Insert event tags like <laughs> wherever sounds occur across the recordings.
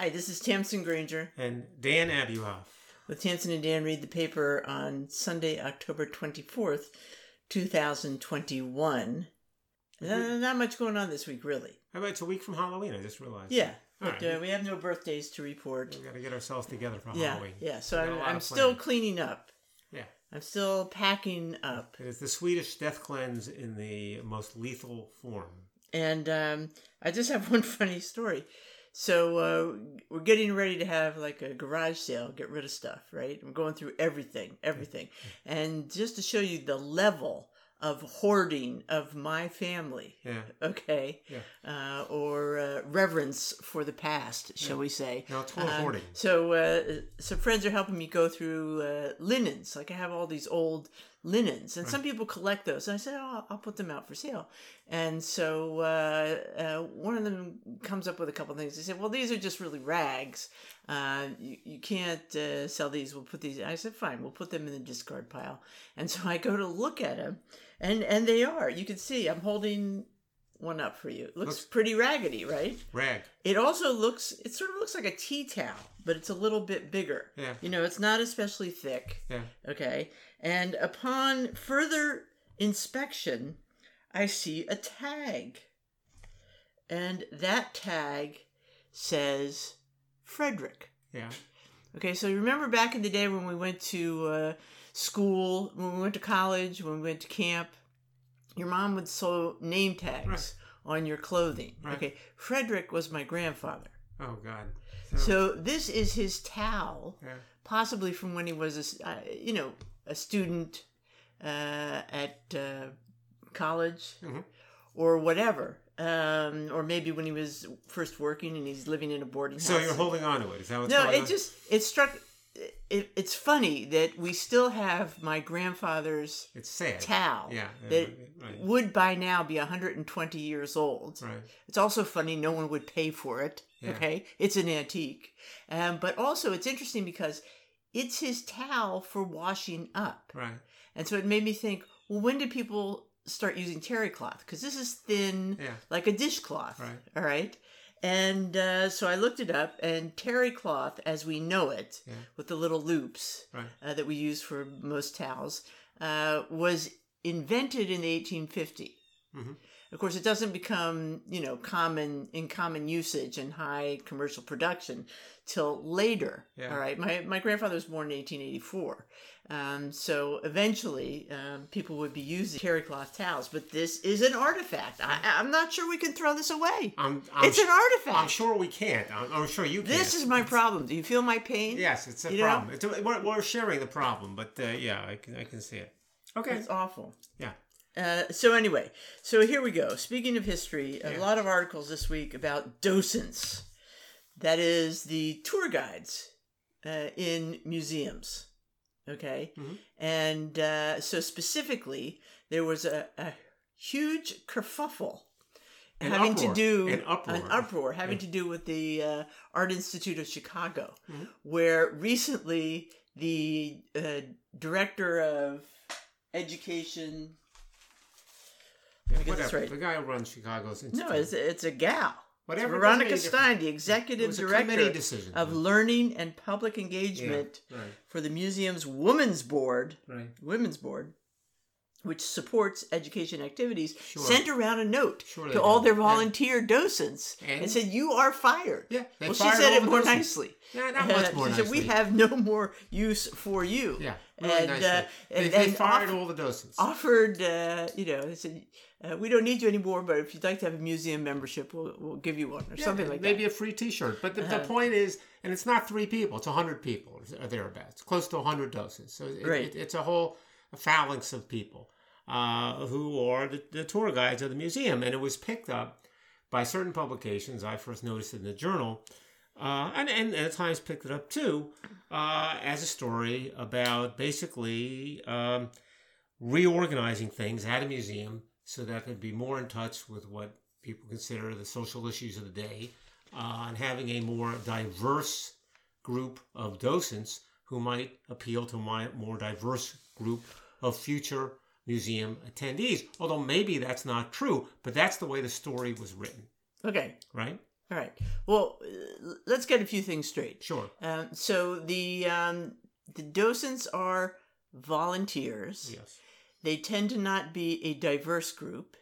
Hi, this is Tamsin Granger and Dan Abuhoff. with Tamsin and Dan read the paper on Sunday, October 24th, 2021. Uh, not much going on this week, really. How about it's a week from Halloween? I just realized. Yeah, but right. uh, we have no birthdays to report. We've got to get ourselves together for Yeah, Halloween. yeah. So We got a I'm, I'm still cleaning up. Yeah. I'm still packing up. It is the Swedish death cleanse in the most lethal form. And um, I just have <laughs> one funny story. So uh, we're getting ready to have like a garage sale, get rid of stuff, right? I'm going through everything, everything. And just to show you the level of hoarding of my family, Yeah. okay, Yeah. uh, or uh, reverence for the past, shall we say? Now, total Um, hoarding. So, uh, some friends are helping me go through uh, linens. Like I have all these old linens, and some people collect those. And I said, "Oh, I'll put them out for sale." And so uh, uh, one of them comes up with a couple things. They said, "Well, these are just really rags. Uh, you, you can't uh, sell these. We'll put these." I said, "Fine, we'll put them in the discard pile." And so I go to look at them, and and they are. You can see I'm holding one up for you. It looks Looks- pretty raggedy, right? Rag. It also looks, it sort of looks like a tea towel, but it's a little bit bigger. Yeah. You know, it's not especially thick. Yeah. Okay. And upon further inspection, I see a tag. And that tag says Frederick. Yeah. Okay, so you remember back in the day when we went to uh, school, when we went to college, when we went to camp, your mom would sew name tags Right. on your clothing. Right. Okay, Frederick was my grandfather. Oh, God. So this is his towel, Yeah. possibly from when he was, a, uh, you know, a student uh, at uh, college Mhm. or whatever, um, or maybe when he was first working and he's living in a boarding house. So you're holding on to it. Is that what's no, going it on? just it struck. It, it's funny that we still have my grandfather's It's sad. towel Yeah. yeah, that right. would by now be 120 years old. Right. It's also funny no one would pay for it. Yeah. Okay, it's an antique, um, but also it's interesting because it's his towel for washing up, Right. and so it made me think. Well, when did people start using terry cloth? Because this is thin, Yeah. like a dishcloth. Right. All right. And uh, so I looked it up, and terry cloth, as we know it, Yeah. with the little loops Right. uh, that we use for most towels, uh, was invented in the 1850. Mhm. Of course, it doesn't become you know common in common usage and high commercial production till later. Yeah. All right, my my grandfather was born in 1884, um, so eventually um, people would be using terry cloth towels. But this is an artifact. I, I'm not sure we can throw this away. I'm, I'm it's an artifact. I'm sure we can't. I'm, I'm sure you can't. This is my problem. Do you feel my pain? Yes, it's a You problem. It's a, we're, we're sharing the problem, but uh, yeah, I can, I can see it. Okay. It's awful. Yeah. Uh, so anyway, so here we go. Speaking of history, a Yeah. lot of articles this week about docents. That is the tour guides uh, in museums. Okay, Mhm. and uh, so specifically, there was a, a huge kerfuffle An having uproar. to do An uproar. an uproar having to do with the uh, Art Institute of Chicago, Mhm. where recently the uh, director of education. Let me get this Whatever. right. The guy who runs Chicago's Institute. No, it's it's a gal. Whatever. It doesn't Veronica make a difference. Stein, the It executive was a director decision. of learning and public engagement Yeah, right. for the museum's Women's Board, Right. Women's Board, which supports education activities, Sure. sent around a note Sure they to all did. their Yeah. volunteer docents And? and, said, "You are fired." Yeah. They well, she fired said all it the more docents. nicely. Yeah, not much more she said, "We have no more use for you." Yeah. Really and, nicely. uh, they, and, they and fired off- all the docents. offered, uh, you know, they said, uh, "We don't need you anymore, but if you'd like to have a museum membership, we'll, we'll give you one or Yeah, something like maybe that." Maybe a free T-shirt. But the, the Uh-huh. point is, and it's not three people; it's hundred people or thereabouts, close to hundred docents. So it, Right. it, it's a whole phalanx of people uh, who are the, the tour guides of the museum, and it was picked up by certain publications. I first noticed it in the journal, uh, and, and at times picked it up too uh, as a story about basically um, reorganizing things at a museum so that they'd be more in touch with what people consider the social issues of the day uh, and having a more diverse group of docents who might appeal to my more diverse group of future museum attendees. Although maybe that's not true, but that's the way the story was written, Okay, right? All right. Well, let's get a few things straight. Sure. Um, so the um, the docents are volunteers. Yes. They tend to not be a diverse group,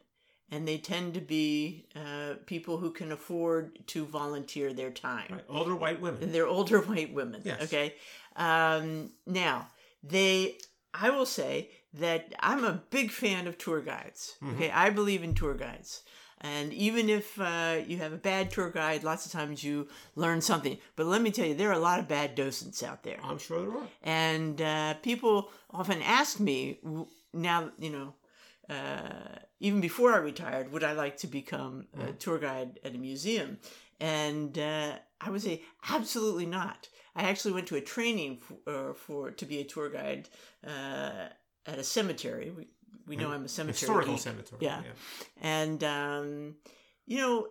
and they tend to be uh, people who can afford to volunteer their time. Right. Older white women. They're older white women. Yes. Okay. Um, now they, I will say that I'm a big fan of tour guides. Mm-hmm. Okay, I believe in tour guides. And even if uh, you have a bad tour guide, lots of times you learn something. But let me tell you, there are a lot of bad docents out there. I'm sure there are. And uh, people often ask me now, you know, uh, even before I retired, would I like to become a tour guide at a museum? And uh, I would say absolutely not. I actually went to a training for, uh, for to be a tour guide uh, at a cemetery. We, we know I'm a cemetery Historical geek. cemetery. Yeah. And, um, you know,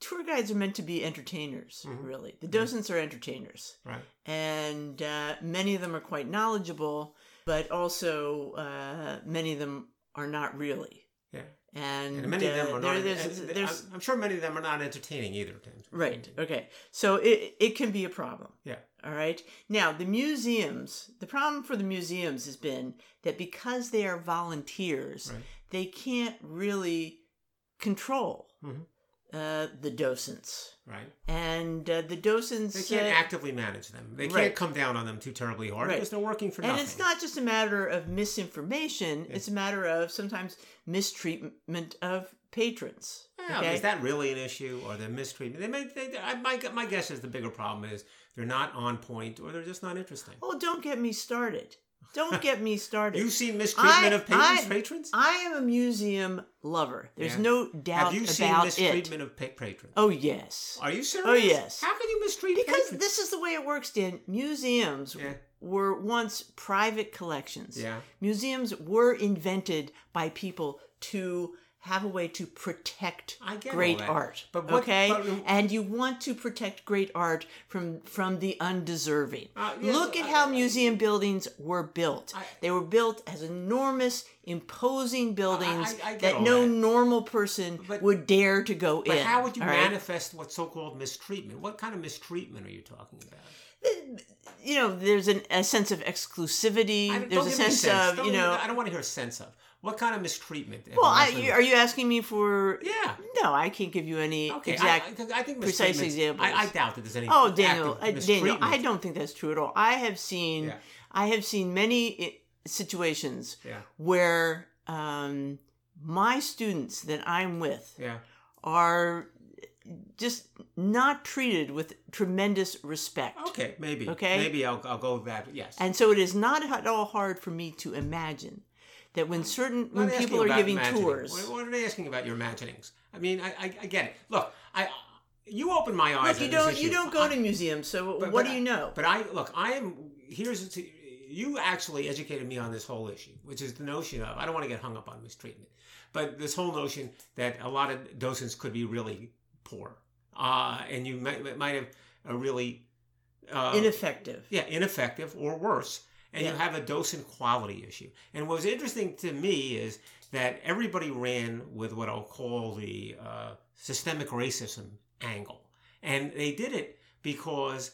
tour guides are meant to be entertainers, Mhm. really. The docents are entertainers. Right. And uh, many of them are quite knowledgeable, but also uh, many of them are not really. Yeah. And, And many of them uh, are there- not. there's- there's- I'm, sure many of them are not entertaining either. Right. Okay. So it it can be a problem. Yeah. All right. Now the museums. The problem for the museums has been that because they are volunteers, Right. they can't really control Mhm. Uh, the docents, Right. and uh, the docents. They can't uh, actively manage them. They can't Right. come down on them too terribly hard Right. because they're working for and nothing. And it's not just a matter of misinformation; it's a matter of sometimes mistreatment of patrons. Yeah, okay? Is that really an issue or the mistreatment? They may. They, I, my my guess is the bigger problem is they're not on point or they're just not interesting. oh, don't get me started. Don't get me started. <laughs> You've seen mistreatment I- of patrons. I- patrons? I am a museum lover. There's Yeah. no doubt about it. Have you seen about it. mistreatment of pa- patrons? Oh yes. Are you serious? Oh, yes. How can you mistreat Because patrons? this is the way it works, Dan. Museums Yeah. were once private collections. Yeah. Museums were invented by people to have a way to protect I great art. But what- okay, but- and you want to protect great art from from the undeserving. Uh, yes, Look at I- how I- museum buildings were built. I- they were built as enormous, imposing buildings I that no that. normal person But- would dare to go But in. how would you all right? manifest what so-called mistreatment? What kind of mistreatment are you talking about? you know, there's an, a sense of exclusivity. I- There's a me sense, of, Don't you know. I don't want to hear a sense of. What kind of mistreatment? Well, I, you are you asking me for? Yeah. No, I can't give you any Okay, exact. I, I, think precise examples. I, I doubt that there's any. oh, Daniel, uh, Daniel. I don't think that's true at all. I have seen, Yeah. I have seen many situations Yeah, where um, my students that I'm with yeah. are just not treated with tremendous respect. Okay, maybe. Okay. Maybe I'll, I'll go with that. Yes. And so it is not at all hard for me to imagine that when certain when people are giving imagining. tours, What, what are they asking about your imaginings? I mean, I, I, I get it. Look, I you open my eyes. look, you on don't you don't go I- to museums. So but- what but do you know? But I look. I am here's to, you actually educated me on this whole issue, which is the notion of I don't want to get hung up on mistreatment, but this whole notion that a lot of docents could be really poor, uh, and you might might have a really uh, Ineffective. yeah, ineffective or worse. And you have a docent quality issue. And what was interesting to me is that everybody ran with what I'll call the uh, systemic racism angle. And they did it because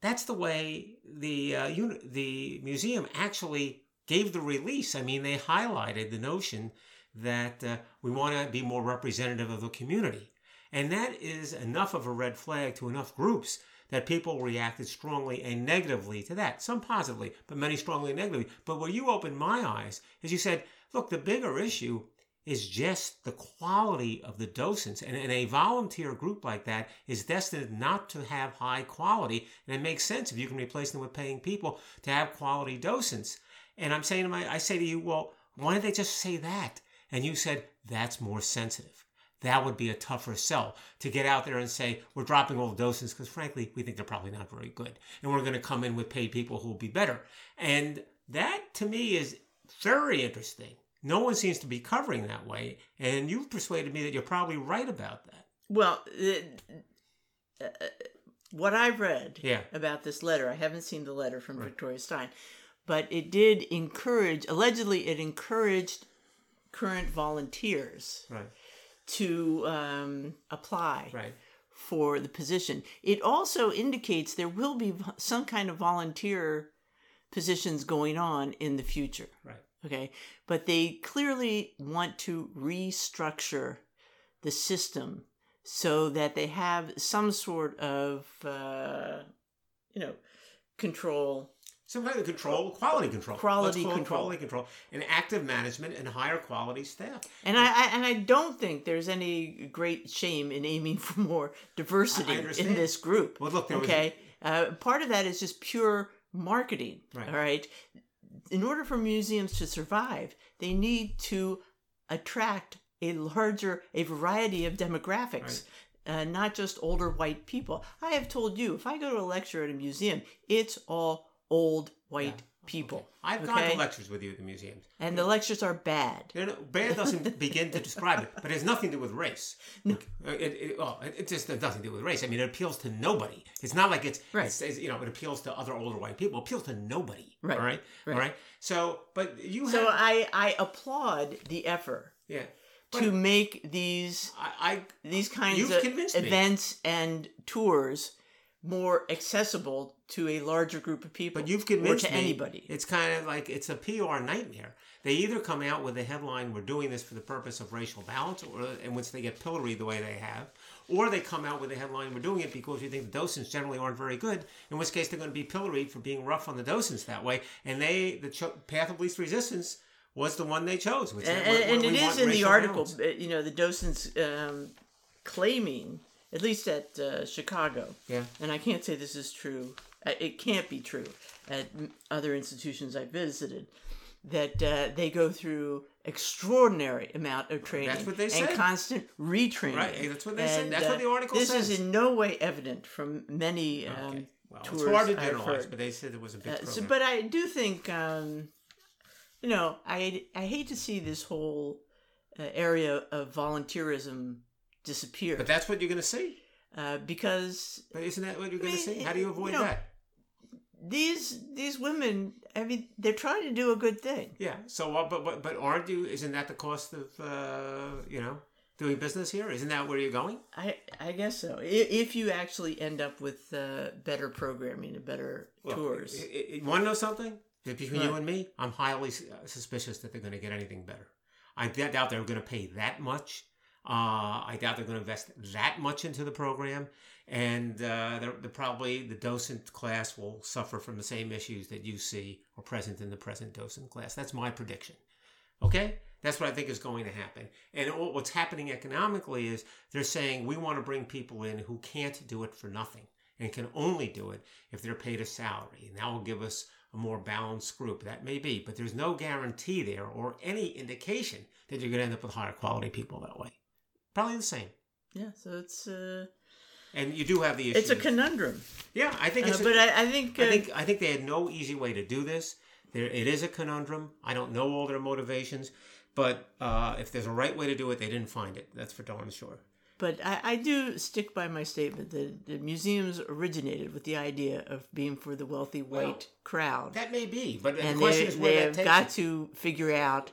that's the way the, uh, uni- the museum actually gave the release. I mean, they highlighted the notion that uh, we want to be more representative of the community. And that is enough of a red flag to enough groups that people reacted strongly and negatively to that. Some positively, but many strongly and negatively. But where you opened my eyes is you said, look, the bigger issue is just the quality of the docents. And, and a volunteer group like that is destined not to have high quality. And it makes sense if you can replace them with paying people to have quality docents. And I'm saying to my, I say to you, well, why didn't they just say that? And you said, that's more sensitive that would be a tougher sell to get out there and say we're dropping all the docents because frankly we think they're probably not very good. And we're going to come in with paid people who will be better. And that to me is very interesting. No one seems to be covering that way and you've persuaded me that you're probably right about that. Well, uh, uh, what I've read Yeah. about this letter, I haven't seen the letter from Victoria Stein, but it did encourage. Allegedly, it encouraged current volunteers right to um, apply right for the position. It also indicates there will be some kind of volunteer positions going on in the future. Right. Okay. But they clearly want to restructure the system so that they have some sort of, uh, you know, control. Some kind of control, quality control, Quality control. quality control, and active management and higher quality staff. And I, I and I don't think there's any great shame in aiming for more diversity in this group. Well, look, there was- okay, uh, part of that is just pure marketing. Right. All right. In order for museums to survive, they need to attract a larger, a variety of demographics. Uh, not just older white people. I have told you, if I go to a lecture at a museum, it's all old white people. I've gone to lectures with you at the museums. And the lectures are bad. You know, bad doesn't <laughs> begin to describe it, but it has nothing to do with race. No. It, it, well, it, just has nothing to do with race. I mean, it appeals to nobody. It's not like it's, Right. it's, it's, you know, it appeals to other older white people. It appeals to nobody. Right. All right. Right. All right. So, but you So have, I, I applaud the effort yeah. to make these I, I these kinds of convinced me. events and tours more accessible to a larger group of people But you've convinced or to me. anybody. It's kind of like it's a PR nightmare. They either come out with a headline, "We're doing this for the purpose of racial balance," or in which they get pilloried the way they have, or they come out with a headline, "We're doing it because we think the docents generally aren't very good." In which case, they're going to be pilloried for being rough on the docents that way. And they, the cho- path of least resistance, was the one they chose. Which And, said, "We're- and it is in the article, balance." uh, you know, the docents um, claiming, at least at uh, Chicago, Yeah. and I can't say this is true. Uh, It can't be true at other institutions I visited. That uh, they go through extraordinary amount of training That's what they and said. constant retraining. Right, that's what they said. And, That's what uh, the article This says. This is in no way evident from many um, Okay. Well, tours it's hard to generalize, but they said it was a big Uh, so, but I do think, um, you know, I I hate to see this whole uh, area of volunteerism disappear But that's what you're going to see. uh, because But isn't that what you're I going to see? How do you you avoid know, that? These these women, I mean, they're trying to do a good thing. Yeah. So, uh, but, but but aren't you? Isn't that the cost of uh, you know doing business here? Isn't that where you're going? I I guess so. If you actually end up with uh, better programming and better tours, You want to know something? Between you and me, I'm highly uh, suspicious that they're going to get anything better. I doubt they're going to pay that much. Uh, I doubt they're going to invest that much into the program, and uh, they're, they're probably the docent class will suffer from the same issues that you see are present in the present docent class. That's my prediction. Okay, that's what I think is going to happen. And what's happening economically is they're saying we want to bring people in who can't do it for nothing and can only do it if they're paid a salary, and that will give us a more balanced group. That may be, but there's no guarantee there or any indication that you're going to end up with higher quality people that way. Probably the same. yeah. So it's uh, And you do have the issue. it's a conundrum. yeah, I think Uh, it's. a- but I, I think uh, I think I think they had no easy way to do this. There, it is a conundrum. I don't know all their motivations, but uh, if there's a right way to do it, they didn't find it. That's for darn sure. But I, I do stick by my statement that the museums originated with the idea of being for the wealthy white crowd. That may be, but the question they, is where they have got us. to figure out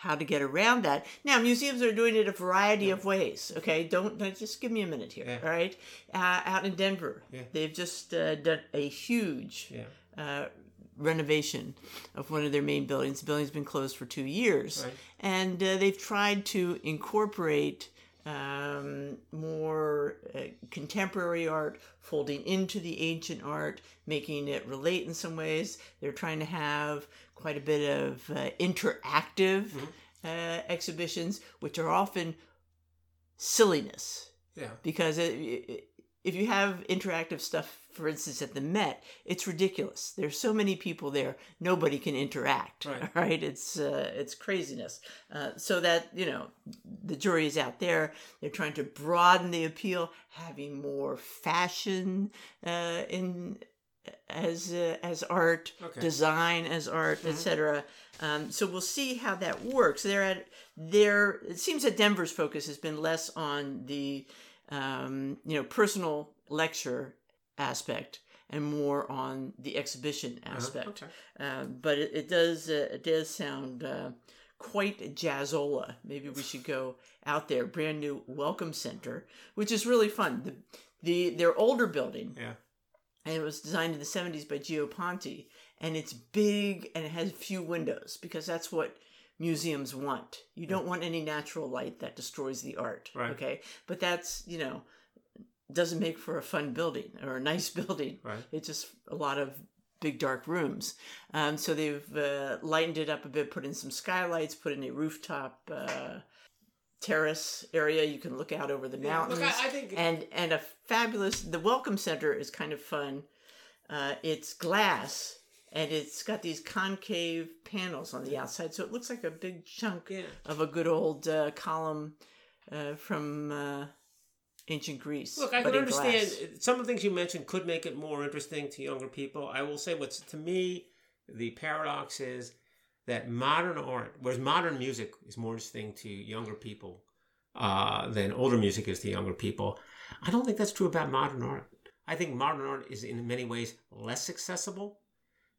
how to get around that. Now, museums are doing it a variety of ways. Okay, don't, don't just give me a minute here. Yeah. All right, uh, out in Denver, Yeah. they've just uh, done a huge Yeah. uh, renovation of one of their main buildings. The building's been closed for two years, Right. and uh, they've tried to incorporate um, more uh, contemporary art, folding into the ancient art, making it relate in some ways. They're trying to have quite a bit of uh, interactive uh, exhibitions, which are often silliness Yeah. because it, it- if you have interactive stuff, for instance, at the Met, it's ridiculous. There's so many people there, nobody can interact. Right. <laughs> Right, it's uh, it's craziness. Uh, so that you know, the jury is out there. They're trying to broaden the appeal, having more fashion uh, in as uh, as art, Okay. design as art, etc. Um, so we'll see how that works. They're at there. It seems that Denver's focus has been less on the um, you know personal lecture aspect and more on the exhibition aspect. okay. Uh, but it, it does uh, it does sound uh, quite jazzola. Maybe we should go out there. Brand new welcome center, which is really fun. The the their older building, Yeah. And it was designed in the seventies by Gio Ponti, and it's big and it has few windows because that's what museums want. You don't want any natural light that destroys the art. Right. Okay, but that's you know doesn't make for a fun building or a nice <laughs> building. Right. It's just a lot of big dark rooms. Um, so they've uh, lightened it up a bit, put in some skylights, put in a rooftop uh, terrace area. You can look out over the mountains. Look, I, I think and and a fabulous. The welcome center is kind of fun. Uh, it's glass and it's got these concave panels on the outside, so it looks like a big chunk Yeah. of a good old uh, column uh, from uh, ancient Greece. Look, I can in glass. understand some of the things you mentioned could make it more interesting to younger people. I will say what's to me the paradox is that modern art, whereas modern music is more interesting to younger people uh, than older music is to younger people, I don't think that's true about modern art. I think modern art is in many ways less accessible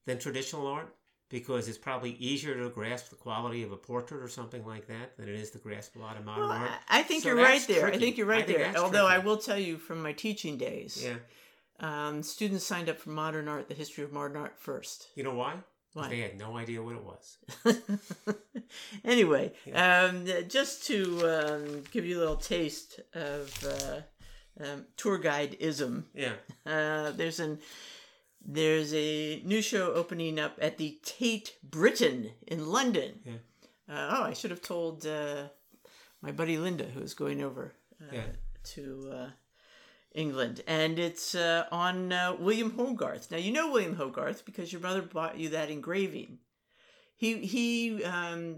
than traditional art because it's probably easier to grasp the quality of a portrait or something like that than it is to grasp a lot of modern Well, art. I I think So you're right there. I think you're right there. Although I will tell you from my teaching days, Yeah. um, students signed up for modern art, the history of modern art first. You know why? They had no idea what it was. <laughs> anyway, um, just to um, give you a little taste of uh, um, tour guide ism, Yeah. uh, there's an there's a new show opening up at the Tate Britain in London. Yeah. Uh, oh, I should have told uh, my buddy Linda, who's going over uh, Yeah. to uh, England, and it's uh, on uh, William Hogarth. Now you know William Hogarth because your mother bought you that engraving. He he um,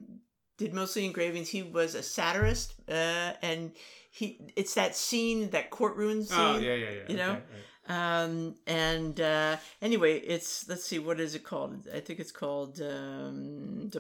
did mostly engravings. He was a satirist, uh, and he it's that scene, that courtroom scene. Oh, yeah, yeah, yeah. You know? Okay, right. Um, and uh, anyway, it's let's see, what is it called? I think it's called. Um, Is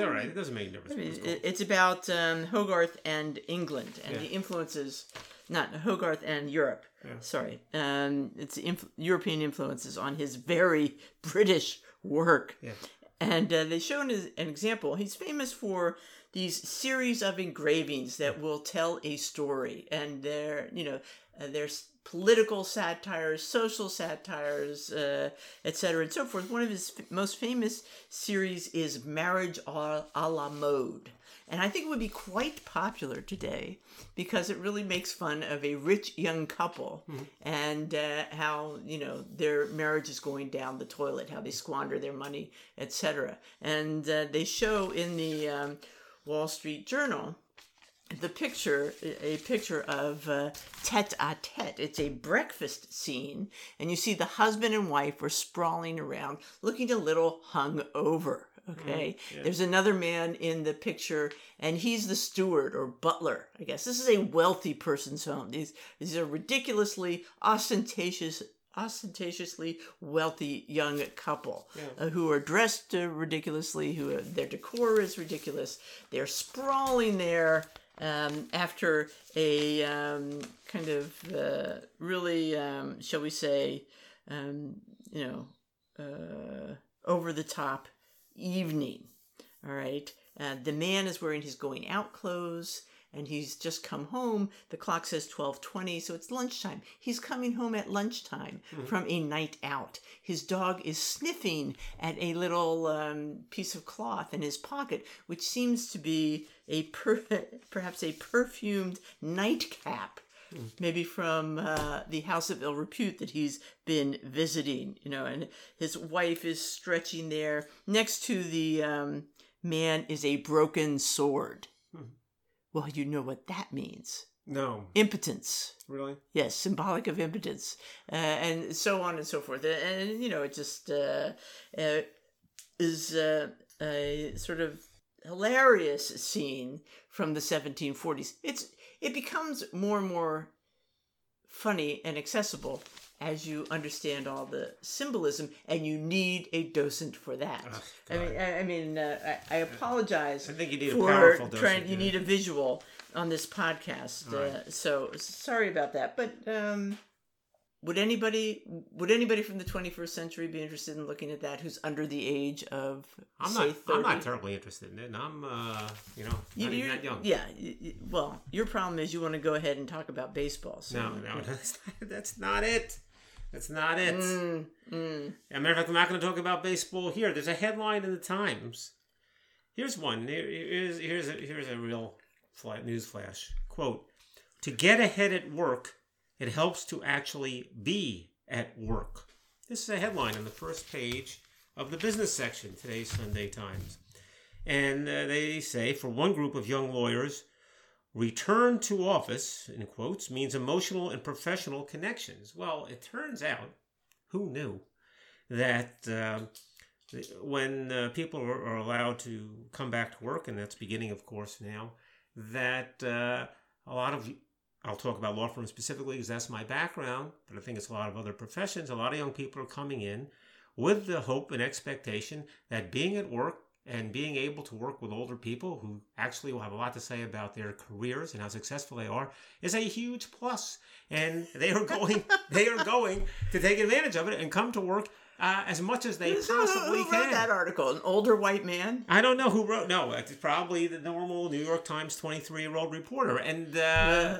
I- right? It doesn't make a difference. I mean, it's it's about um, Hogarth and England and Yeah. the influences, not Hogarth and Europe. Yeah. Sorry, um, it's inf- European influences on his very British work. Yeah. And uh, they show an, an example. He's famous for these series of engravings that will tell a story, and they're you know uh, there's political satires, social satires, uh, etc., and so forth. One of his f- most famous series is Marriage a, a la Mode. And I think it would be quite popular today because it really makes fun of a rich young couple and uh, how, you know, their marriage is going down the toilet, how they squander their money, etc. And uh, they show in the um, Wall Street Journal the picture a picture of uh, tete a tete it's a breakfast scene and you see the husband and wife were sprawling around looking a little hung over okay? There's another man in the picture and he's the steward or butler i guess. This is a wealthy person's home. These these are ridiculously ostentatious ostentatiously wealthy young couple uh, who are dressed uh, ridiculously who uh, their decor is ridiculous. They're sprawling there um, after a um, kind of uh, really, um, shall we say, um, you know, uh, over the top evening. All right. Uh, the man is wearing his going out clothes and he's just come home. The clock says 12:20, so it's lunchtime. He's coming home at lunchtime from a night out. His dog is sniffing at a little um, piece of cloth in his pocket, which seems to be a per- perhaps a perfumed nightcap. Maybe from uh, the house of ill repute that he's been visiting, you know, and his wife is stretching there. Next to the um, man is a broken sword. Well, you know what that means No, impotence. really. Yes, symbolic of impotence, uh, and so on and so forth. And, and, you know, it just uh, uh, is uh, a sort of hilarious scene from the 1740s. It's it becomes more and more funny and accessible as you understand all the symbolism, and you need a docent for that. Oh, I mean, I, I mean, uh, I, I apologize I think you need a powerful docent, trying. You yeah. need a visual on this podcast, Right. uh, so sorry about that. But um, would anybody would anybody from the 21st century be interested in looking at that who's under the age of I'm not. 30? I'm not terribly interested in it. I'm, uh, you know, You- not you're- that young. Yeah. y- y- Well, your problem is you want to go ahead and talk about baseball. So No, no, <laughs> that's not, that's not it. That's not it. Mm, mm. As a matter of fact, I'm not going to talk about baseball here. There's a headline in the Times. Here's one. Here- Here's here's a, here's a real news flash. Quote: To get ahead at work, it helps to actually be at work. This is a headline on the first page of the business section today's Sunday Times, and uh, they say for one group of young lawyers. Return to office, in quotes, means emotional and professional connections. Well, it turns out, who knew, that uh, when uh, people are, are allowed to come back to work, and that's beginning, of course, now, that uh, a lot of I'll talk about law firms specifically because that's my background, but I think it's a lot of other professions. A lot of young people are coming in with the hope and expectation that being at work and being able to work with older people who actually will have a lot to say about their careers and how successful they are is a huge plus. And they are going, <laughs> they are going to take advantage of it and come to work uh, as much as they who- possibly who wrote can. that article? An older white man? I don't know who wrote. No, it's probably the normal New York Times twenty-three-year-old reporter. And uh,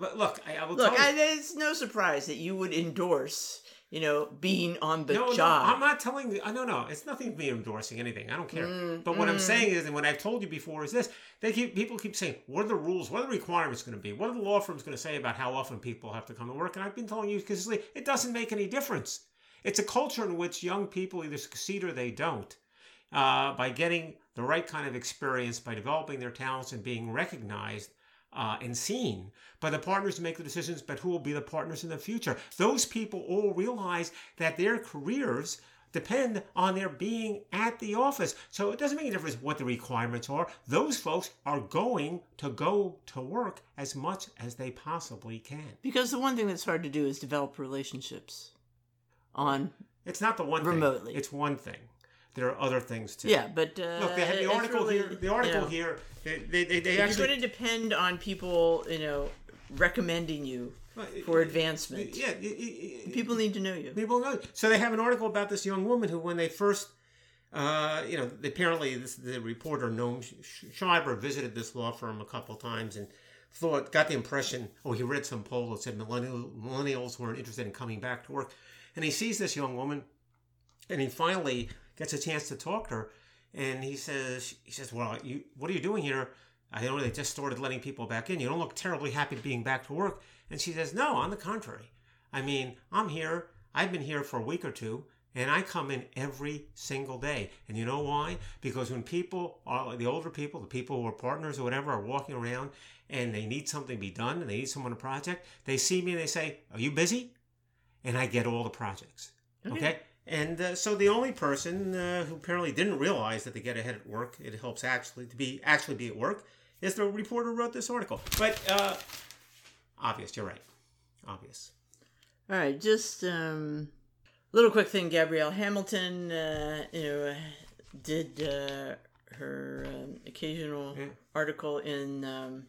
but look, I, I will Look, tell I, it's no surprise that you would endorse, you know, being on the no, job. no, I'm not telling you. No, no, it's nothing me endorsing anything. I don't care. Mm, but what I'm mm. saying is, and what I've told you before is this: they keep people keep saying, "What are the rules? What are the requirements going to be? What are the law firms going to say about how often people have to come to work?" And I've been telling you consistently, it doesn't make any difference. It's a culture in which young people either succeed or they don't. Uh, by getting the right kind of experience, by developing their talents and being recognized uh, and seen by the partners to make the decisions but who will be the partners in the future. Those people all realize that their careers depend on their being at the office. So it doesn't make a difference what the requirements are. Those folks are going to go to work as much as they possibly can. because the one thing that's hard to do is develop relationships on. It's not the one Remotely. thing. It's one thing. There are other things too. Yeah, but uh, Look, they had the article really, here. The article you know, here. They, they, they, they You're actually. going to depend on people, you know, recommending you for advancement. Yeah, y- y- People need to know you. People know. So they have an article about this young woman who, when they first, uh, you know, apparently this, the reporter Noam Scheiber visited this law firm a couple times and thought, got the impression, oh, he read some poll that said millennial, millennials weren't interested in coming back to work, and he sees this young woman, and he finally gets a chance to talk to her, and he says, he says, well, you, what are you doing here? I know they just started letting people back in. You don't look terribly happy being back to work. And she says, no, on the contrary. I mean, I'm here. I've been here for a week or two, and I come in every single day. And you know why? Because when people are the older people, the people who are partners or whatever, are walking around and they need something to be done and they need someone to project, they see me and they say, "Are you busy?" And I get all the projects. Okay. Okay. And uh, so the only person uh, who apparently didn't realize that to get ahead at work, it helps actually to be actually be at work, is the reporter who wrote this article. But uh, obvious, you're right. Obvious. All right, just um, little quick thing. Gabrielle Hamilton, uh, you know, did uh, her um, occasional Yeah. article in um,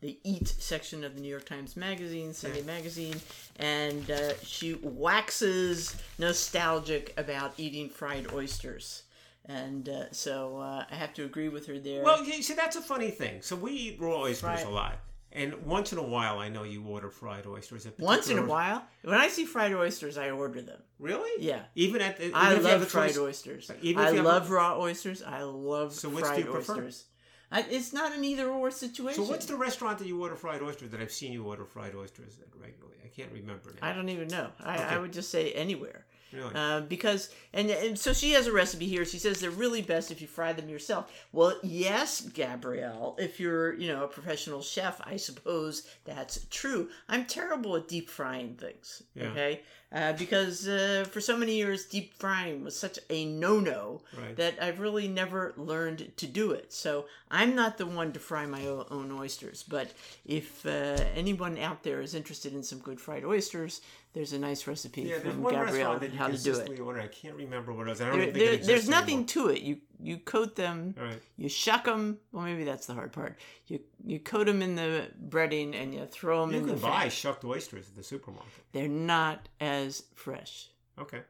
the Eat section of the New York Times Magazine, Sunday Magazine, and uh, she waxes nostalgic about eating fried oysters. And uh, so uh, I have to agree with her there. Well, you see, that's a funny thing. So we eat raw oysters Right. a lot, and once in a while, I know you order fried oysters. At Once in a while, when I see fried oysters, I order them. Really? Yeah. Even at the, even I if you have love fried choice- oysters. Even I have a- love raw oysters. I love So which do fried you prefer? oysters. I, it's not an either or situation. So what's the restaurant that you order fried oysters that I've seen you order fried oysters at regularly? I can't remember now. I don't even know. I, Okay. I would just say anywhere. Really? Uh, because and, and so she has a recipe here. She says they're really best if you fry them yourself. Well, yes, Gabrielle. If you're you know a professional chef, I suppose that's true. I'm terrible at deep frying things. Yeah. Okay, uh, because uh, for so many years deep frying was such a no-no Right. that I've really never learned to do it. So I'm not the one to fry my own oysters. But if uh, anyone out there is interested in some good fried oysters, there's a nice recipe Yeah, from Gabrielle how to do it. order. I can't remember what it was. I don't There, think there- it there's nothing anymore. to it. You you coat them, right. you shuck them. Well, maybe that's the hard part. You you coat them in the breading and you throw them You in can the buy fat. shucked oysters at the supermarket. They're not as fresh. Okay.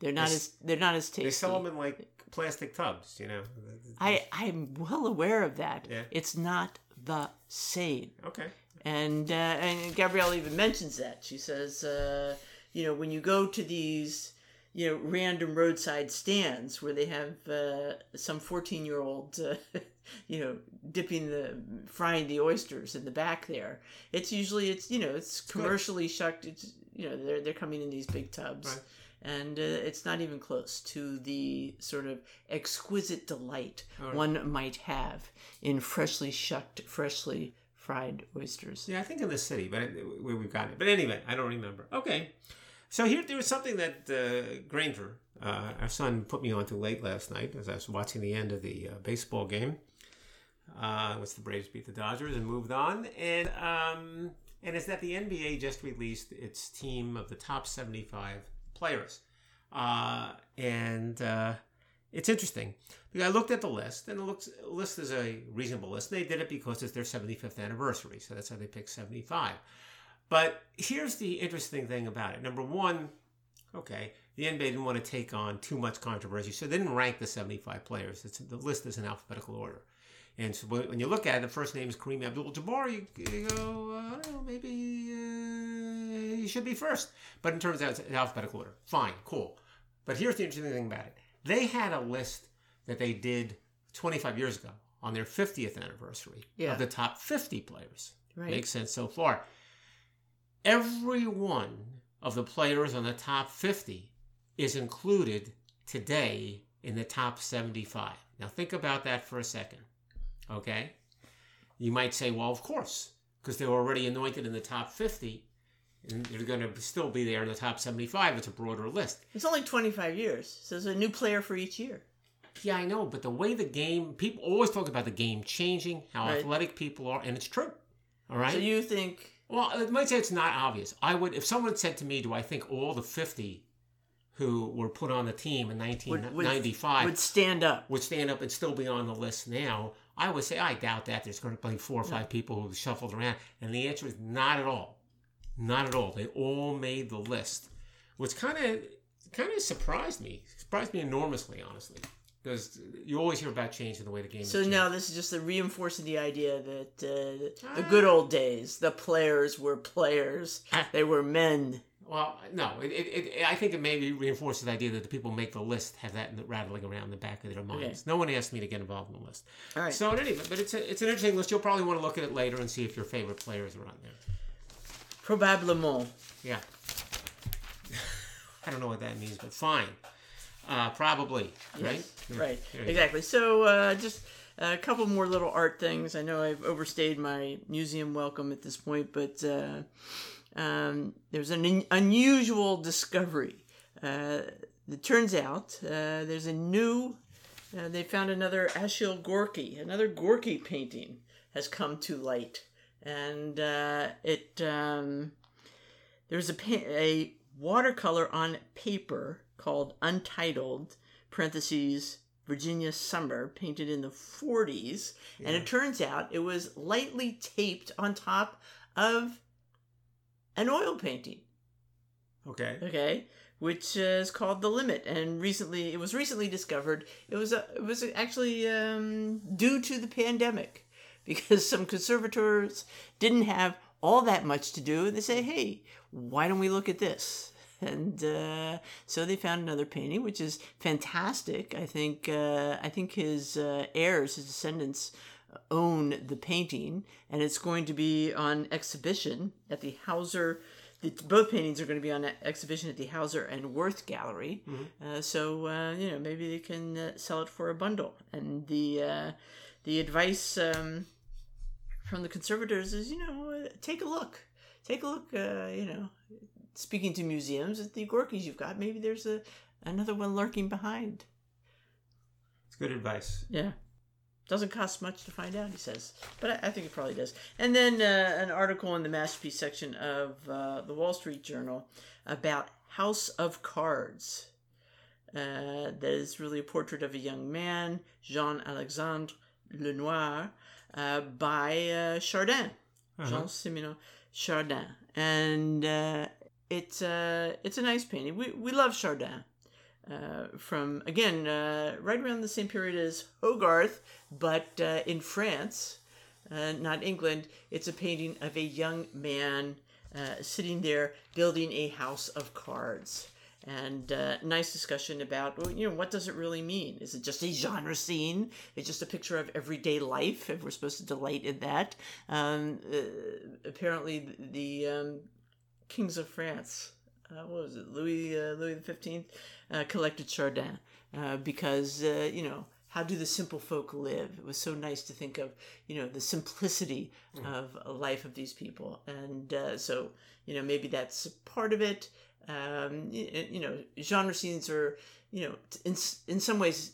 They're not They as they're not as tasty. They sell them in like plastic tubs, you know. I I'm well aware of that. Yeah. It's not the same. Okay. And uh, and Gabrielle even mentions that. She says, uh, you know, when you go to these, you know, random roadside stands where they have uh, some fourteen-year-old, uh, <laughs> you know, dipping the frying the oysters in the back there, it's usually it's you know it's commercially shucked. It's you know they're they're coming in these big tubs. Right. And uh, it's not even close to the sort of exquisite delight right. one might have in freshly shucked, freshly fried oysters. Yeah, I think in the city, but where we've got it. But anyway, I don't remember. Okay. So here there was something that uh, Granger, uh, our son, put me onto late last night as I was watching the end of the uh, baseball game. Uh, the Braves beat the Dodgers and moved on, and um, and it's that the NBA just released its team of the top seventy-five players, uh, and uh, it's interesting I looked at the list, and the list is a reasonable list. They did it because it's their 75th anniversary, so that's how they picked 75. But here's the interesting thing about it. Number one, okay, the NBA didn't want to take on too much controversy, so they didn't rank the 75 players. It's, the list is in alphabetical order. And so when you look at it, the first name is Kareem Abdul-Jabbar. You, you go, uh, I don't know, maybe uh, he should be first. But in terms of it's in alphabetical order, fine, cool. But here's the interesting thing about it: they had a list that they did 25 years ago on their 50th anniversary Yeah. of the top 50 players. Right. Makes sense so far. Every one of the players on the top 50 is included today in the top 75. Now think about that for a second. Okay? You might say, well, of course, because they're already anointed in the top 50 and they're going to still be there in the top 75. It's a broader list. It's only 25 years, so there's a new player for each year. Yeah, I know, but the way the game, people always talk about the game changing, how Right. athletic people are, and it's true. All right? So you think Well, it might say it's not obvious. I would, if someone said to me, "Do I think all the fifty who were put on the team in would, would, 1995 would stand up? would stand up and still be on the list now?" I would say I doubt that. There's going to be four or five people who shuffled around, and the answer is not at all, not at all. They all made the list, which kind of kind of surprised me. Surprised me enormously, honestly, because you always hear about change in the way the game. Is. So now changed. this is just a reinforcing the idea that uh, the Ah. good old days, the players were players, Ah. they were men. Well, no, it, it, it, I think it maybe reinforces the idea that the people who make the list have that rattling around in the back of their minds. No one asked me to get involved in the list. All right. So, in any event, but it's, a, it's an interesting list. You'll probably want to look at it later and see if your favorite players are on there. Probablement. Yeah. <laughs> I don't know what that means, but fine. Uh, probably, right? Yes, Yeah. Right. You go. Exactly. So uh, just a couple more little art things. I know I've overstayed my museum welcome at this point, but uh, um, there's an un- unusual discovery. Uh, it turns out uh, there's a new. Uh, they found another Arshile Gorky, another Gorky painting has come to light, and uh, it um, there's a pa- a watercolor on paper called Untitled parentheses Virginia Summer painted in the 40s and it turns out it was lightly taped on top of an oil painting. Okay. okay? Which uh, is called the limit. And recently it was recently discovered. It was a, it was actually um, due to the pandemic. <laughs> Because some conservators didn't have all that much to do. And they say hey why don't we look at this <laughs> and uh, so they found another painting which is fantastic i think uh, i think his uh, heirs his descendants own the painting and it's going to be on exhibition at the hauser the, both paintings are going to be on exhibition at the Hauser and Wirth Gallery. Uh, so uh, you know maybe they can uh, sell it for a bundle. And the uh, the advice um, from the conservators is you know uh, take a look, take a look. Uh, you know, speaking to museums at the Gorkies you've got, maybe there's a another one lurking behind. It's good advice. Yeah. Doesn't cost much to find out, he says, but I, I think it probably does. And then uh, an article in the masterpiece section of uh, the Wall Street Journal about House of Cards. Uh, that is really a portrait of a young man, Jean Alexandre Lenoir, uh, by uh, Chardin, Jean Siméon Chardin, and uh, it's uh, it's a nice painting. We we love Chardin. Uh, from again, uh, right around the same period as Hogarth, but uh, in France, uh, not England. It's a painting of a young man sitting there building a house of cards. And uh, nice discussion about you know what does it really mean? Is it just a genre scene? It's just a picture of everyday life, and we're supposed to delight in that. Um, uh, apparently, the um, kings of France, uh, what was it, Louis uh, Louis the Fifteenth, uh, collected Chardin uh, because you know how do the simple folk live? It was so nice to think of you know the simplicity of a life of these people, and uh, so you know maybe that's part of it. Um, you, you know, genre scenes are you know in in some ways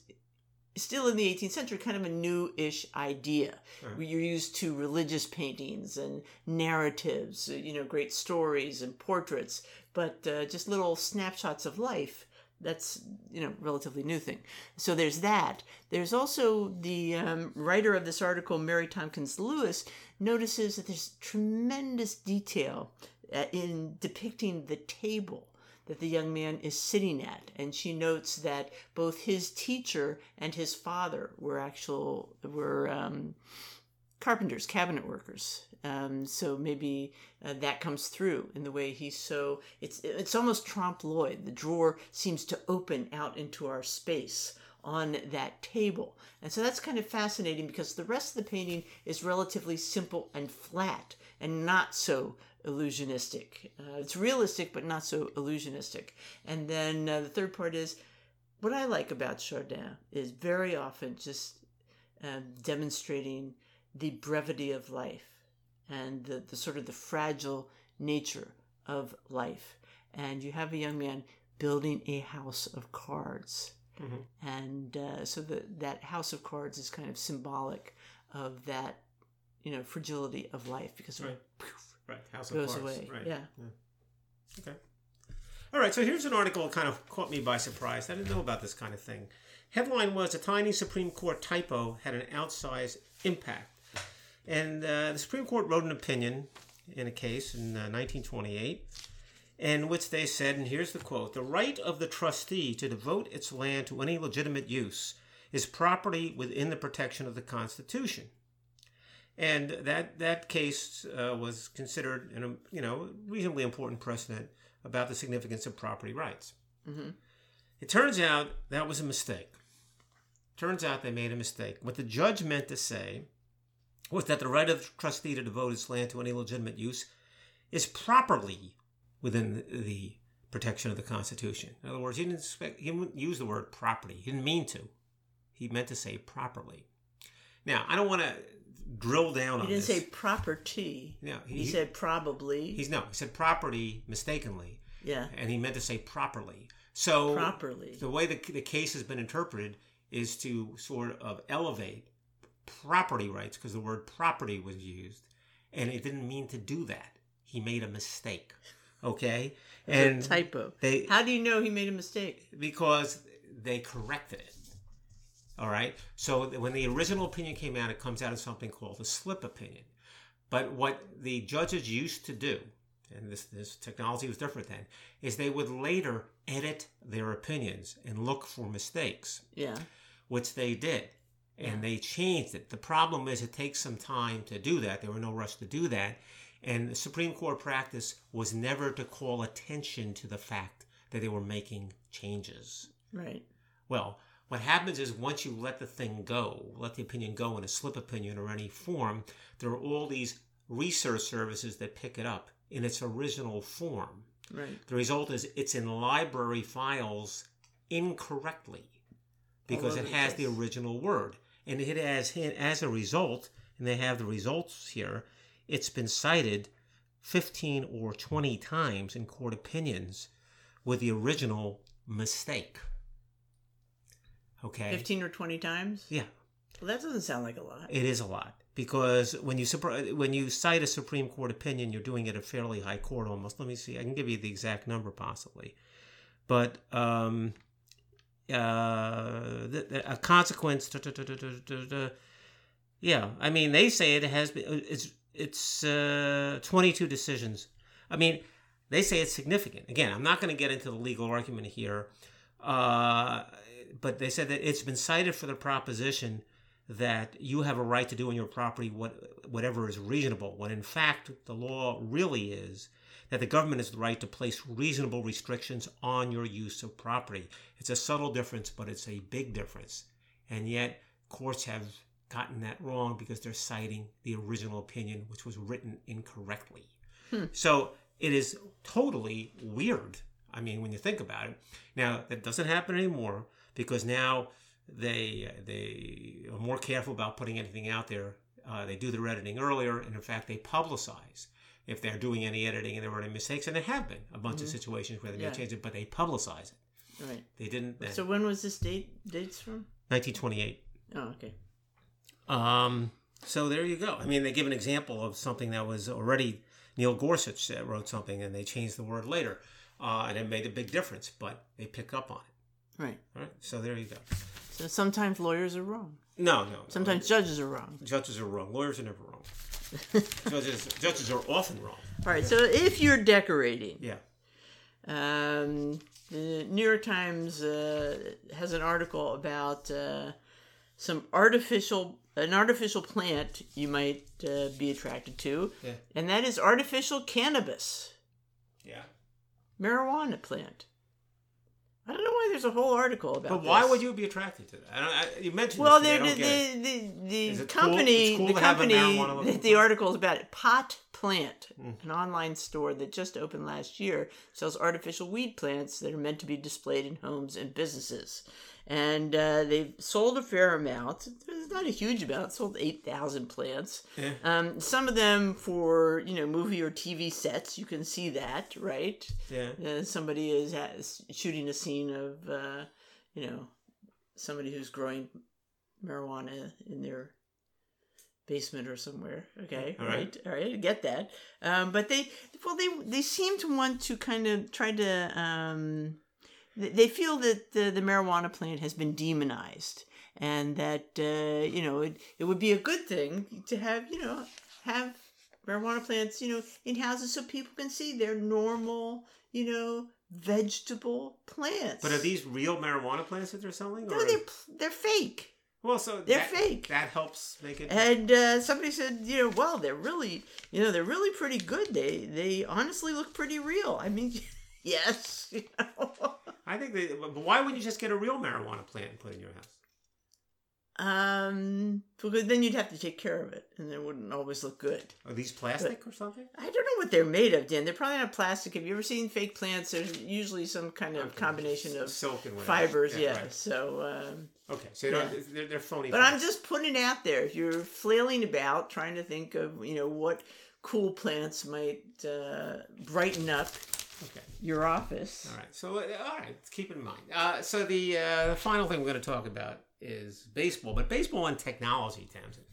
still in the 18th century kind of a new-ish idea Right. you're used to religious paintings and narratives you know great stories and portraits but uh, just little snapshots of life that's you know relatively new thing. So there's that. There's also the um, writer of this article mary tompkins lewis notices that there's tremendous detail uh, in depicting the table that the young man is sitting at. And she notes that both his teacher and his father were actual were um, carpenters cabinet workers um, so maybe uh, that comes through in the way he's so it's it's almost trompe l'oeil the drawer seems to open out into our space on that table. And so that's kind of fascinating because the rest of the painting is relatively simple and flat and not so illusionistic. Uh, it's realistic but not so illusionistic. And then uh, the third part is what i like about chardin is very often just um, demonstrating the brevity of life and the, the sort of the fragile nature of life. And you have a young man building a house of cards. Mhm. And uh, so the, that house of cards is kind of symbolic of that, you know, fragility of life because it Right. poof, Right. House of goes Cards. away. Right. Yeah. Okay. All right, so here's an article that kind of caught me by surprise. I didn't know about this kind of thing. Headline was A Tiny Supreme Court Typo Had an Outsized Impact. And uh, the Supreme Court wrote an opinion in a case in uh, 1928 in which they said, and here's the quote The right of the trustee to devote its land to any legitimate use is property within the protection of the Constitution. And that that case uh, was considered an you know reasonably important precedent about the significance of property rights. Mhm. It turns out that was a mistake. Turns out they made a mistake. What the judge meant to say was that the right of the trustee to devote his land to any legitimate use is properly within the, protection of the Constitution. In other words, he didn't expect, he didn't use the word property. He didn't mean to. He meant to say properly. Now, I don't want to drill down He on didn't this. say property. No, He, said probably. he's no. He said property mistakenly, yeah. and he meant to say properly. So Properly. the way the, the case has been interpreted is to sort of elevate property rights because the word property was used, and it didn't mean to do that. He made a mistake. Okay, And typo. they How do you know he made a mistake? because they corrected it. All right. So when the original opinion came out, it comes out as something called a slip opinion. But what the judges used to do, and this, this technology was different then, is they would later edit their opinions and look for mistakes, Yeah. which they did. And they changed it. The problem is it takes some time to do that. There were no rush to do that. And the Supreme Court practice was never to call attention to the fact that they were making changes. Right. Well, what happens is once you let the thing go, let the opinion go in a slip opinion or any form, there are all these research services that pick it up in its original form. Right. The result is it's in library files incorrectly because it has the original word. And it has, as a result, and they have the results here, it's been cited 15 or 20 times in court opinions with the original mistake. Okay. 15 or 20 times? Yeah. Well, that doesn't sound like a lot. It is a lot because when you when you cite a Supreme Court opinion, you're doing it a fairly high court almost. Let me see. I can give you the exact number possibly, but um, uh, a consequence. da- da- da- yeah, I mean they say it has been. It's it's uh, 22 decisions. I mean they say it's significant. Again, I'm not going to get into the legal argument here, uh, but they said that it's been cited for the proposition that you have a right to do on your property what whatever is reasonable. When in fact the law really is that the government has the right to place reasonable restrictions on your use of property. It's a subtle difference, but it's a big difference, and yet courts have gotten that wrong because they're citing the original opinion, which was written incorrectly. So it is totally weird. I mean, when you think about it. Now that doesn't happen anymore because now they they are more careful about putting anything out there. Uh, they do their editing earlier, and in fact, they publicize if they're doing any editing and there were any mistakes. And there have been a bunch of situations where they Mm-hmm. Yeah. may change it, but they publicize it. Right. They didn't. Then. So when was this date dates from? 1928. Oh, okay. Um, so there you go. I mean, they give an example of something that was already Neil Gorsuch wrote something, and they changed the word later, uh, and it made a big difference. But they pick up on it. Right. All right. So there you go. So sometimes lawyers are wrong. No, no. no. Sometimes judges are wrong. judges are wrong. Lawyers are never wrong. Judges judges are often wrong. All right. So if you're decorating, Yeah. um, the New York Times uh, has an article about uh, some artificial an artificial plant you might uh, be attracted to, Yeah. and that is artificial cannabis, Yeah. marijuana plant. I don't know why there's a whole article about. But why this. would you be attracted to that? I don't, I, you mentioned Well, the the, the, the, it cool- company cool the to have a company the article is about it. Pot Plant, Mm. an online store that just opened last year, sells artificial weed plants that are meant to be displayed in homes and businesses. And uh, they've sold a fair amount. It's not a huge amount. Sold eight thousand plants. Yeah. Um, some of them for you know movie or TV sets. You can see that, right? Yeah. uh, somebody is has, shooting a scene of uh, you know somebody who's growing marijuana in their basement or somewhere okay All right. all right I get that um, but they well they they seem to want to kind of try to um, they- feel that the, the marijuana plant has been demonized and that uh, you know it, it would be a good thing to have you know have marijuana plants you know in houses so people can see they're normal you know vegetable plants But are these real marijuana plants that they're selling? no or- they're they're fake well, so they're that, fake. That helps make it. and uh, somebody said you know well they're really you know they're really pretty good they they honestly look pretty real i mean <laughs> yes you know I think they. But why wouldn't you just get a real marijuana plant and put it in your house? um because then you'd have to take care of it and it wouldn't always look good Are these plastic or something? I don't know what they're made of, Dan. They're probably not plastic. Have you ever seen fake plants? There's usually some kind of Okay. combination of silk and whatever. fibers. Yeah. right. So, um, Okay, so don't- they're, they're phony. but I'm just putting it out there. If you're flailing about trying to think of, you know, what cool plants might uh, brighten up okay. your office. All right. So, uh, all right. Keep in mind. Uh, so the uh, the final thing we're going to talk about is baseball, but baseball and technology, Tamsin.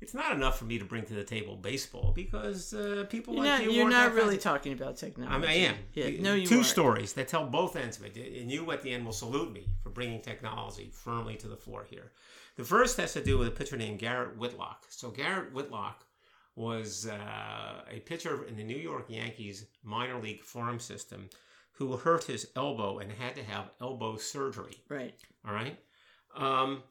It's not enough for me to bring to the table baseball because uh, people You're like not, you you're weren't that really talking about technology. I, mean, I am. Yeah. You- No, you 2 aren't. stories that tell both ends of it, and you at the end will salute me for bringing technology firmly to the floor here. The first has to do with a pitcher named Garrett Whitlock. So Garrett Whitlock was uh, a pitcher in the New York Yankees minor league farm system who hurt his elbow and had to have elbow surgery. Right. All right. Um,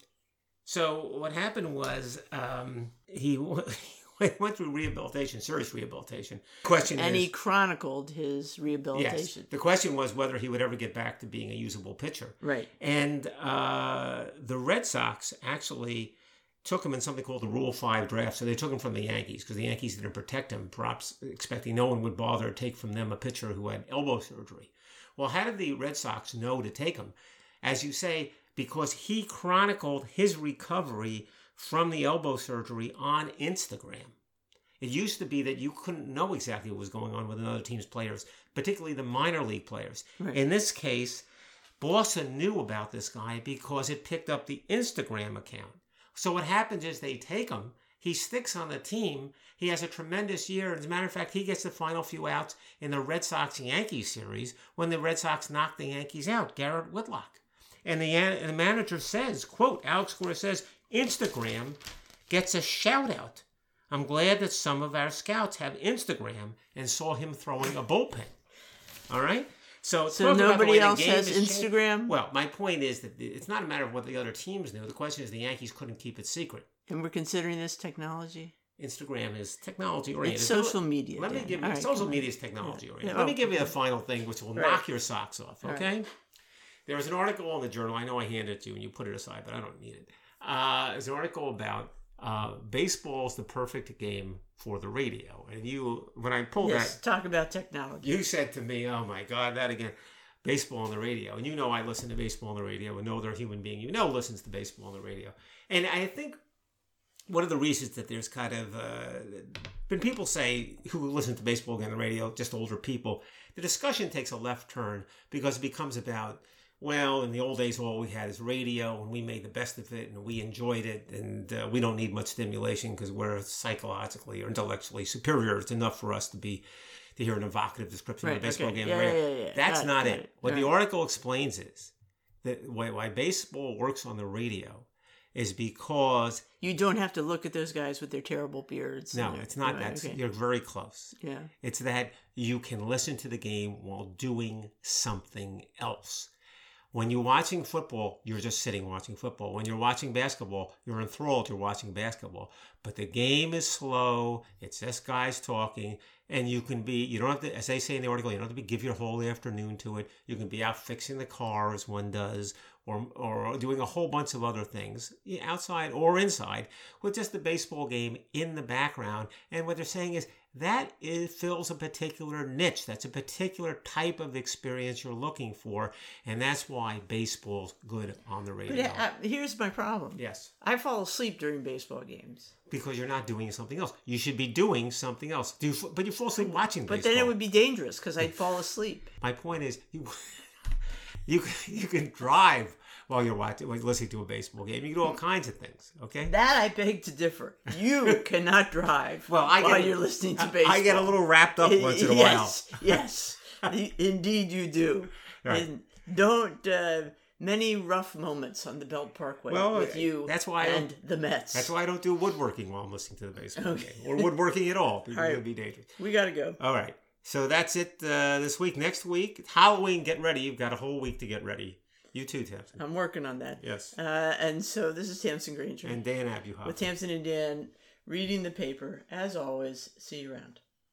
so what happened was um, he <laughs> went through rehabilitation, serious rehabilitation. Question And is, he chronicled his rehabilitation. yes, the question was whether he would ever get back to being a usable pitcher. Right. And uh, the Red Sox actually took him in something called the Rule 5 draft. So they took him from the Yankees because the Yankees didn't protect him, perhaps expecting no one would bother to take from them a pitcher who had elbow surgery. Well, how did the Red Sox know to take him? As you say, because he chronicled his recovery from the elbow surgery on Instagram. It used to be that you couldn't know exactly what was going on with another team's players, particularly the minor league players. Right. In this case, Boston knew about this guy because it picked up the Instagram account So what happens is they take him. He sticks on the team. He has a tremendous year. As a matter of fact, he gets the final few outs in the Red Sox Yankees series when the Red Sox knocked the Yankees out, Garrett Whitlock. And the, and the manager says, quote, Alex Cora says, Instagram gets a shout out. I'm glad that some of our scouts have Instagram and saw him throwing a bullpen. All right? So, So nobody else game has changed. Instagram? Well, my point is that it's not a matter of what the other teams knew. The question is the Yankees couldn't keep it secret. And we're considering this technology. Instagram is technology oriented. It's social media. Let me Dan. give you right, social media is technology oriented. Let me oh, give you the final thing, which will Right. knock your socks off. All right. Okay. There was an article in the journal. I know I handed it to you and you put it aside, but I don't need it. Uh, there's an article about uh, baseball is the perfect game for the radio. And you, when I pulled Yes, that, talk about technology. you said to me, "Oh my God, that again." Baseball on the radio, and you know I listen to baseball on the radio, and know they're human being. You know listens to baseball on the radio, and I think one of the reasons that there's kind of uh, been people say who listen to baseball on the radio, just older people, the discussion takes a left turn because it becomes about well, in the old days, all we had is radio, and we made the best of it, and we enjoyed it, and uh, we don't need much stimulation because we're psychologically or intellectually superior. It's enough for us to be to hear an evocative description Right, of a baseball okay. game. Yeah, on the radio. yeah, yeah. That's Got not it. it. What the article explains is that why, why baseball works on the radio is because You don't have to look at those guys with their terrible beards. no, it's not that. okay. You're very close. Yeah. It's that you can listen to the game while doing something else. When you're watching football, you're just sitting watching football. When you're watching basketball, you're enthralled, you're watching basketball. But the game is slow, it's just guys talking, and you can be, you don't have to, as they say in the article, you don't have to be, give your whole afternoon to it. You can be out fixing the car as one does, or, or doing a whole bunch of other things, outside or inside, with just the baseball game in the background. And what they're saying is, that is, fills a particular niche. That's a particular type of experience you're looking for, and that's why baseball's good on the But radio. uh, here's my problem. yes, I fall asleep during baseball games. because you're not doing something else. You should be doing something else. Do you, but you fall asleep watching baseball. But baseball. then it would be dangerous because I'd fall asleep. <laughs> My point is, you <laughs> you you can drive while you're watching, while you're listening to a baseball game. You can do all kinds of things. Okay. That I beg to differ. You <laughs> cannot drive Well, I while get, you're listening to baseball. I get a little wrapped up once in a while. yes, <laughs> yes, indeed you do. Right. And don't uh, many rough moments on the Belt Parkway Well, with you that's why and the Mets. That's why I don't do woodworking while I'm listening to the baseball Okay. game, or woodworking at all. Because All it right. would be dangerous. we got to go. All right. So that's it uh, this week. Next week, Halloween. Get ready. You've got a whole week to get ready. You too, Tamsin. I'm working on that. Yes. Uh, and so this is Tamsin Granger And Dan Abuhoff. with Tamsin and Dan reading the paper. As always, see you around.